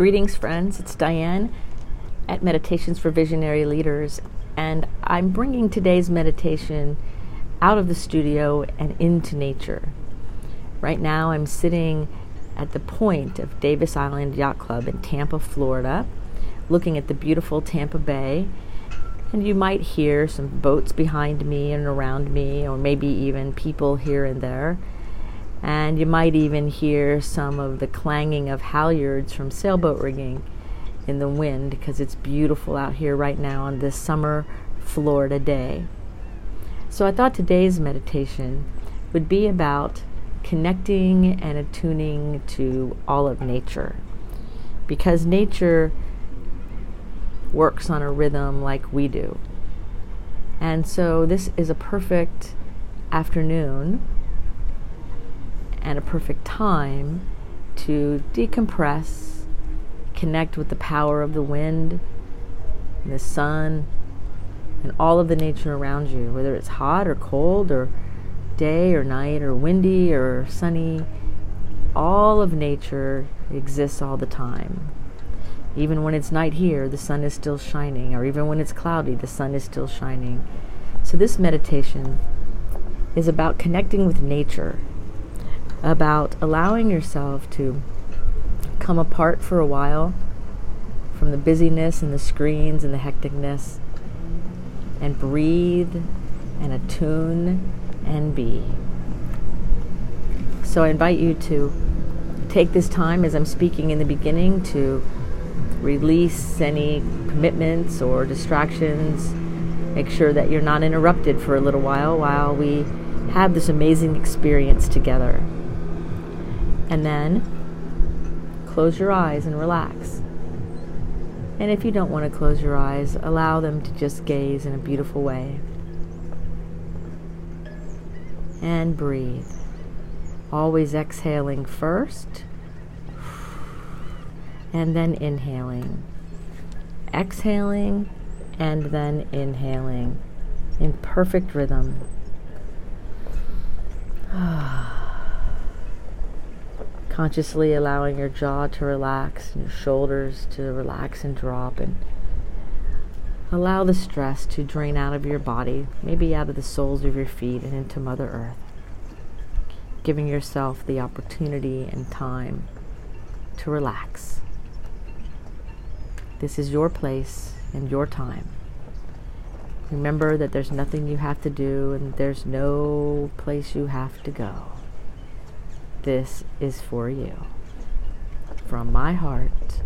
Greetings, friends. It's Dianne at Meditations for Visionary Leaders, and I'm bringing today's meditation out of the studio and into nature. Right now, I'm sitting at the point of Davis Island Yacht Club in Tampa, Florida, looking at the beautiful Tampa Bay. And you might hear some boats behind me and around me, or maybe even people here and there and you might even hear some of the clanging of halyards from sailboat rigging in the wind because it's beautiful out here right now on this summer Florida day. So I thought today's meditation would be about connecting and attuning to all of nature because nature works on a rhythm like we do. And so this is a perfect afternoon and a perfect time to decompress, connect with the power of the wind, the sun, and all of the nature around you, whether it's hot or cold or day or night or windy or sunny. All of nature exists all the time. Even when it's night here, the sun is still shining, or even when it's cloudy, the sun is still shining. So, this meditation is about connecting with nature about allowing yourself to come apart for a while from the busyness and the screens and the hecticness and breathe and attune and be. So I invite you to take this time as I'm speaking in the beginning to release any commitments or distractions. Make sure that you're not interrupted for a little while while we have this amazing experience together. And then close your eyes and relax. And if you don't want to close your eyes, allow them to just gaze in a beautiful way. And breathe. Always exhaling first, and then inhaling. Exhaling, and then inhaling in perfect rhythm. Ah. Consciously allowing your jaw to relax and your shoulders to relax and drop and allow the stress to drain out of your body, maybe out of the soles of your feet and into Mother Earth, giving yourself the opportunity and time to relax. This is your place and your time. Remember that there's nothing you have to do and there's no place you have to go. This is for you. From my heart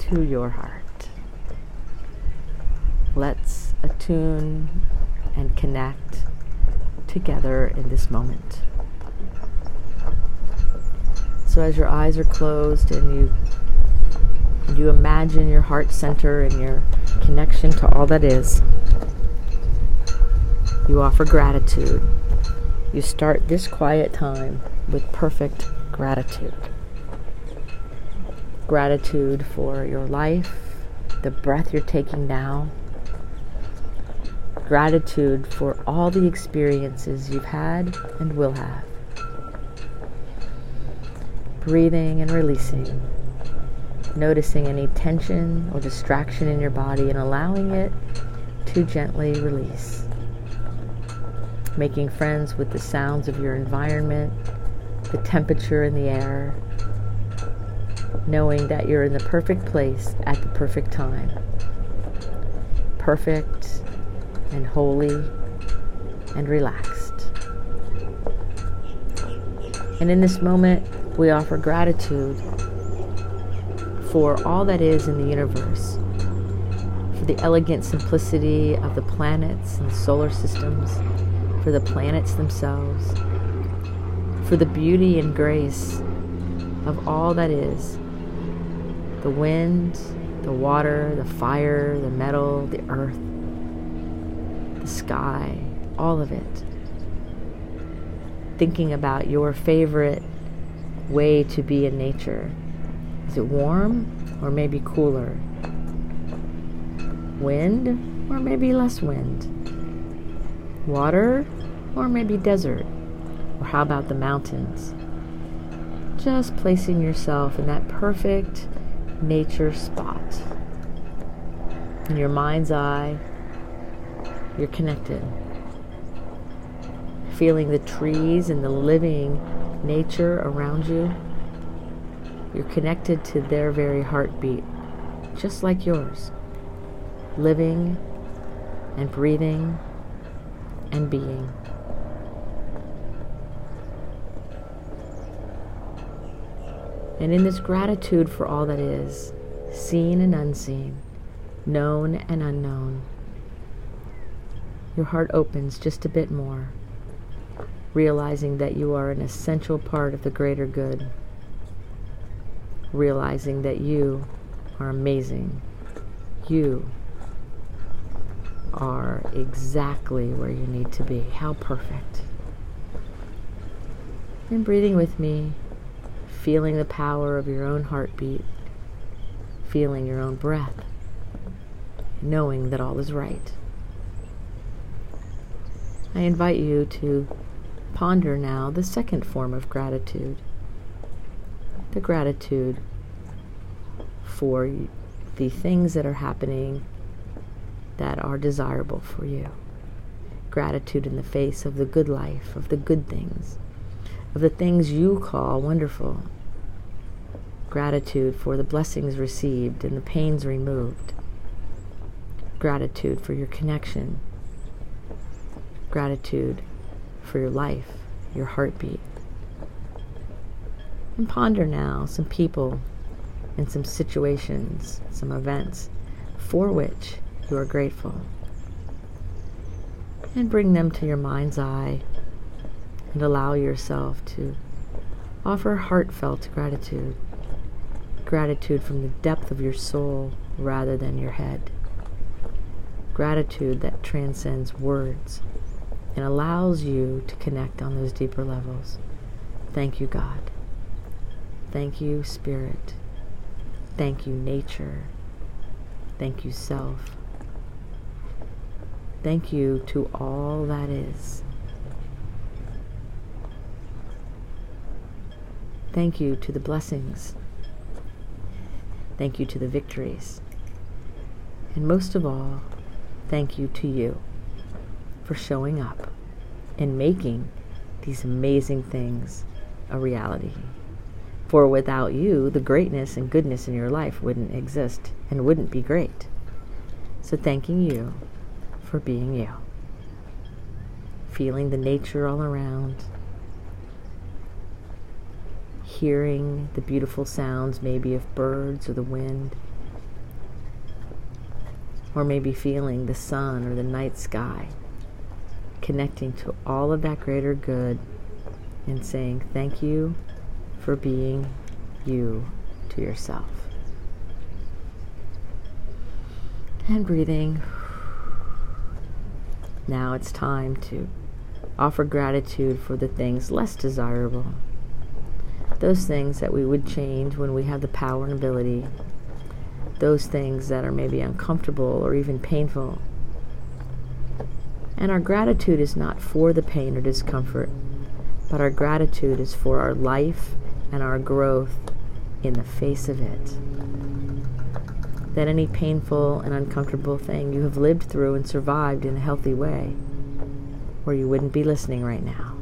to your heart. Let's attune and connect together in this moment. So as your eyes are closed and you you imagine your heart center and your connection to all that is, you offer gratitude. You start this quiet time with perfect gratitude. Gratitude for your life, the breath you're taking now. Gratitude for all the experiences you've had and will have. Breathing and releasing. Noticing any tension or distraction in your body and allowing it to gently release. Making friends with the sounds of your environment the temperature in the air, knowing that you're in the perfect place at the perfect time. Perfect and holy and relaxed. And in this moment, we offer gratitude for all that is in the universe, for the elegant simplicity of the planets and solar systems, for the planets themselves for the beauty and grace of all that is the wind, the water, the fire, the metal, the earth, the sky, all of it. Thinking about your favorite way to be in nature. Is it warm or maybe cooler? Wind or maybe less wind? Water or maybe desert? Or how about the mountains? Just placing yourself in that perfect nature spot. In your mind's eye, you're connected. Feeling the trees and the living nature around you. You're connected to their very heartbeat, just like yours. Living and breathing and being. And in this gratitude for all that is, seen and unseen, known and unknown, your heart opens just a bit more, realizing that you are an essential part of the greater good, realizing that you are amazing. You are exactly where you need to be. How perfect. And breathing with me feeling the power of your own heartbeat, feeling your own breath, knowing that all is right. I invite you to ponder now the second form of gratitude the gratitude for the things that are happening that are desirable for you. Gratitude in the face of the good life, of the good things of the things you call wonderful. Gratitude for the blessings received and the pains removed. Gratitude for your connection. Gratitude for your life, your heartbeat. And ponder now some people and some situations, some events for which you are grateful. And bring them to your mind's eye and allow yourself to offer heartfelt gratitude. Gratitude from the depth of your soul rather than your head. Gratitude that transcends words and allows you to connect on those deeper levels. Thank you, God. Thank you, Spirit. Thank you, nature. Thank you, self. Thank you to all that is. Thank you to the blessings. Thank you to the victories. And most of all, thank you to you for showing up and making these amazing things a reality. For without you, the greatness and goodness in your life wouldn't exist and wouldn't be great. So, thanking you for being you. Feeling the nature all around hearing the beautiful sounds, maybe of birds or the wind, or maybe feeling the sun or the night sky, connecting to all of that greater good and saying thank you for being you to yourself. And breathing. Now it's time to offer gratitude for the things less desirable those things that we would change when we have the power and ability, those things that are maybe uncomfortable or even painful. And our gratitude is not for the pain or discomfort, but our gratitude is for our life and our growth in the face of it. That any painful and uncomfortable thing you have lived through and survived in a healthy way, or you wouldn't be listening right now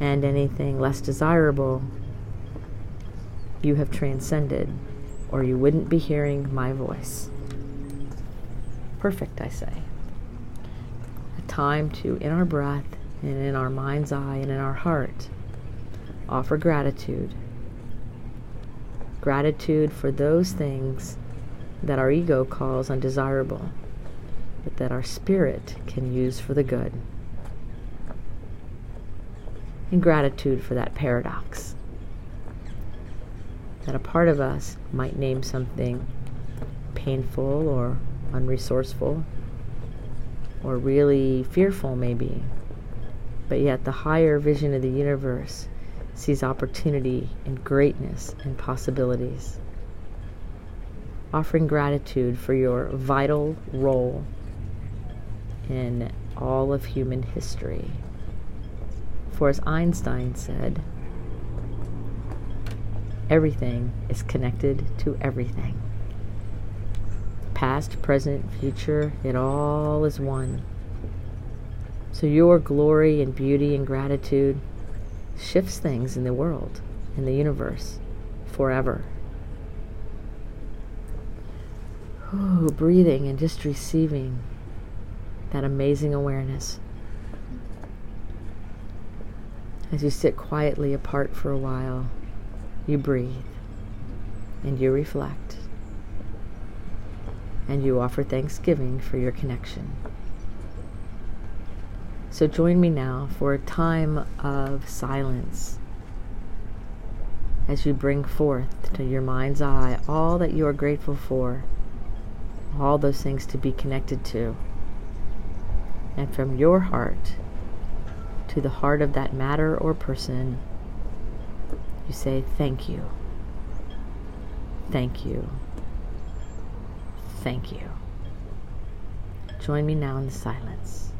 and anything less desirable you have transcended, or you wouldn't be hearing my voice. Perfect, I say. A time to, in our breath and in our mind's eye and in our heart, offer gratitude. Gratitude for those things that our ego calls undesirable, but that our spirit can use for the good and gratitude for that paradox. That a part of us might name something painful or unresourceful or really fearful, maybe, but yet the higher vision of the universe sees opportunity and greatness and possibilities. Offering gratitude for your vital role in all of human history. For as Einstein said, Everything is connected to everything. Past, present, future, it all is one. So your glory and beauty and gratitude shifts things in the world, in the universe, forever. Ooh, breathing and just receiving that amazing awareness. As you sit quietly apart for a while, you breathe and you reflect and you offer thanksgiving for your connection. So join me now for a time of silence as you bring forth to your mind's eye all that you are grateful for, all those things to be connected to. And from your heart, to the heart of that matter or person, you say, Thank you. Thank you. Thank you. Join me now in the silence.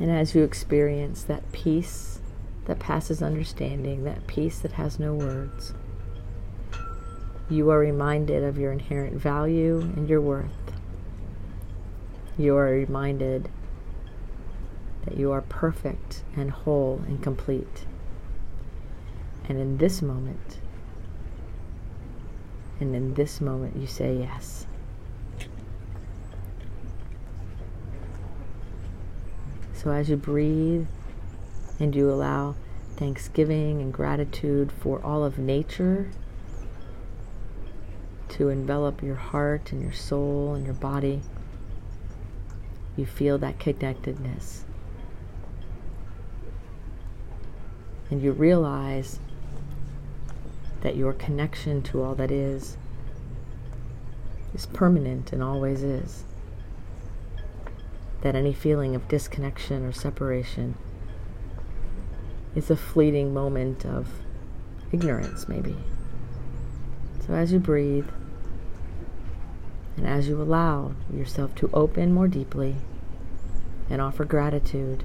And as you experience that peace that passes understanding, that peace that has no words, you are reminded of your inherent value and your worth. You are reminded that you are perfect and whole and complete. And in this moment, and in this moment, you say yes. So as you breathe and you allow thanksgiving and gratitude for all of nature to envelop your heart and your soul and your body, you feel that connectedness. And you realize that your connection to all that is is permanent and always is that any feeling of disconnection or separation is a fleeting moment of ignorance, maybe. So as you breathe, and as you allow yourself to open more deeply and offer gratitude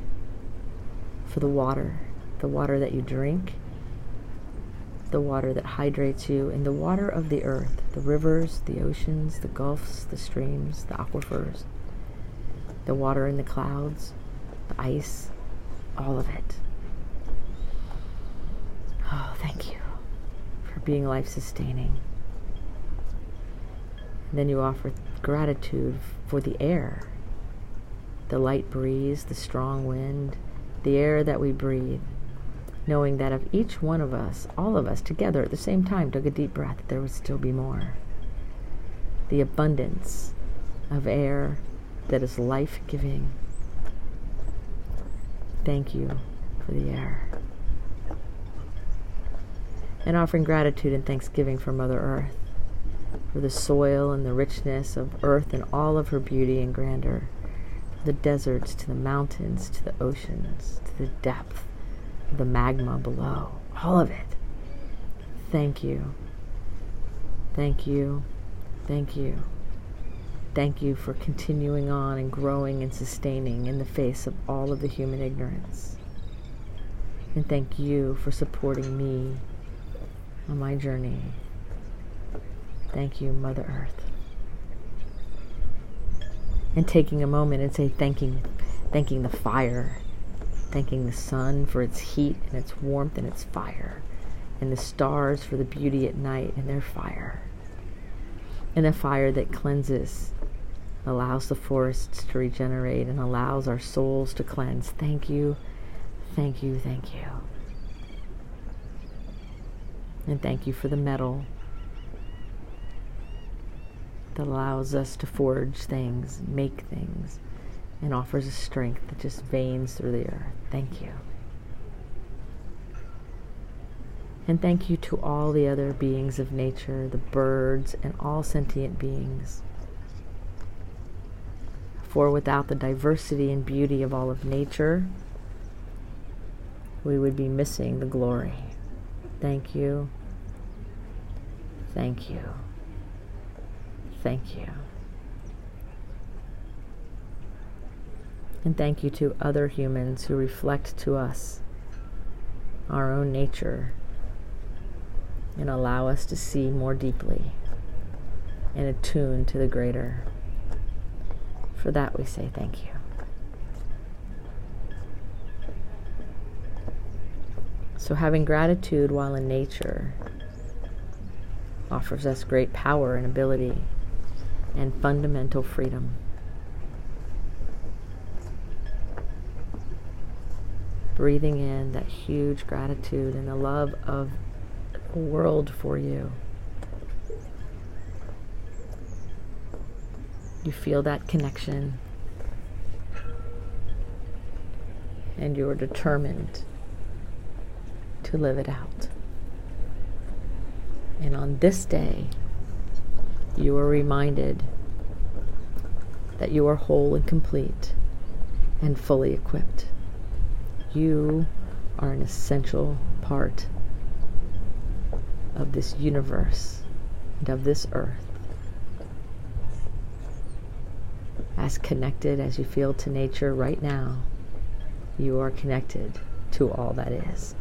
for the water, the water that you drink, the water that hydrates you, and the water of the earth, the rivers, the oceans, the gulfs, the streams, the aquifers the water in the clouds, the ice, all of it. Oh, thank you for being life sustaining. then you offer gratitude for the air, the light breeze, the strong wind, the air that we breathe, knowing that if each one of us, all of us together at the same time, took a deep breath, there would still be more. The abundance of air that is life giving. Thank you for the air. And offering gratitude and thanksgiving for Mother Earth, for the soil and the richness of Earth and all of her beauty and grandeur, the deserts to the mountains to the oceans to the depth of the magma below, all of it. Thank you. Thank you. Thank you. Thank you for continuing on and growing and sustaining in the face of all of the human ignorance. And thank you for supporting me on my journey. Thank you, Mother Earth. And taking a moment and say thanking thanking the fire, thanking the sun for its heat and its warmth and its fire, and the stars for the beauty at night and their fire. And the fire that cleanses allows the forests to regenerate, and allows our souls to cleanse. Thank you, thank you, thank you. And thank you for the metal that allows us to forge things, make things, and offers a strength that just veins through the earth. Thank you. And thank you to all the other beings of nature, the birds, and all sentient beings. For without the diversity and beauty of all of nature, we would be missing the glory. Thank you. Thank you. Thank you. And thank you to other humans who reflect to us our own nature and allow us to see more deeply and attune to the greater. For that we say thank you. So, having gratitude while in nature offers us great power and ability and fundamental freedom. Breathing in that huge gratitude and the love of the world for you. You feel that connection, and you're determined to live it out. And on this day, you are reminded that you are whole and complete and fully equipped. You are an essential part of this universe and of this earth. As connected as you feel to nature right now, you are connected to all that is.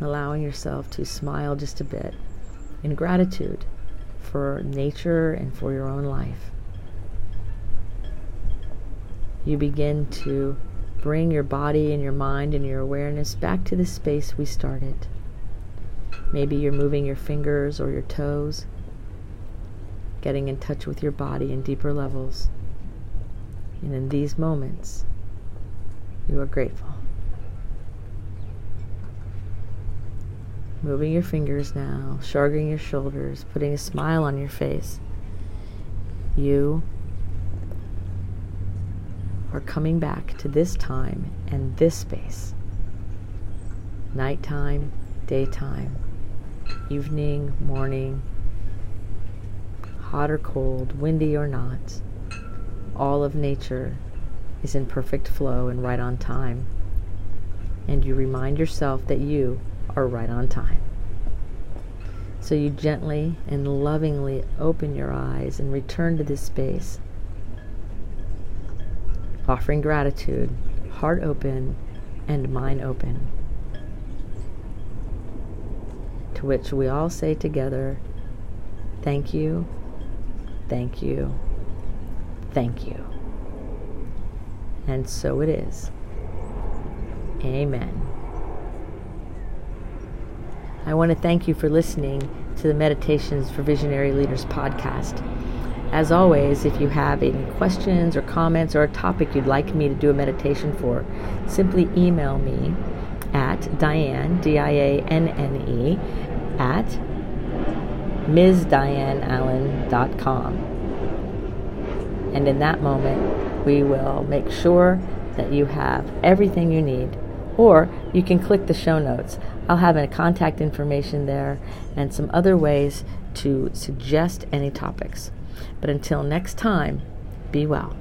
Allowing yourself to smile just a bit in gratitude for nature and for your own life. You begin to bring your body and your mind and your awareness back to the space we started. Maybe you're moving your fingers or your toes, getting in touch with your body in deeper levels. And in these moments, you are grateful. Moving your fingers now, shrugging your shoulders, putting a smile on your face. You are coming back to this time and this space. Nighttime, daytime, evening, morning, hot or cold, windy or not, all of nature is in perfect flow and right on time. And you remind yourself that you are right on time. So you gently and lovingly open your eyes and return to this space offering gratitude, heart open and mind open. To which we all say together, Thank you, thank you, thank you. And so it is. Amen. I want to thank you for listening to the Meditations for Visionary Leaders podcast. As always, if you have any questions or comments or a topic you'd like me to do a meditation for, simply email me at Dianne, D I A N N E, at MsDianneAllen.com. And in that moment, we will make sure that you have everything you need. Or you can click the show notes. I'll have a contact information there and some other ways to suggest any topics. But until next time, be well.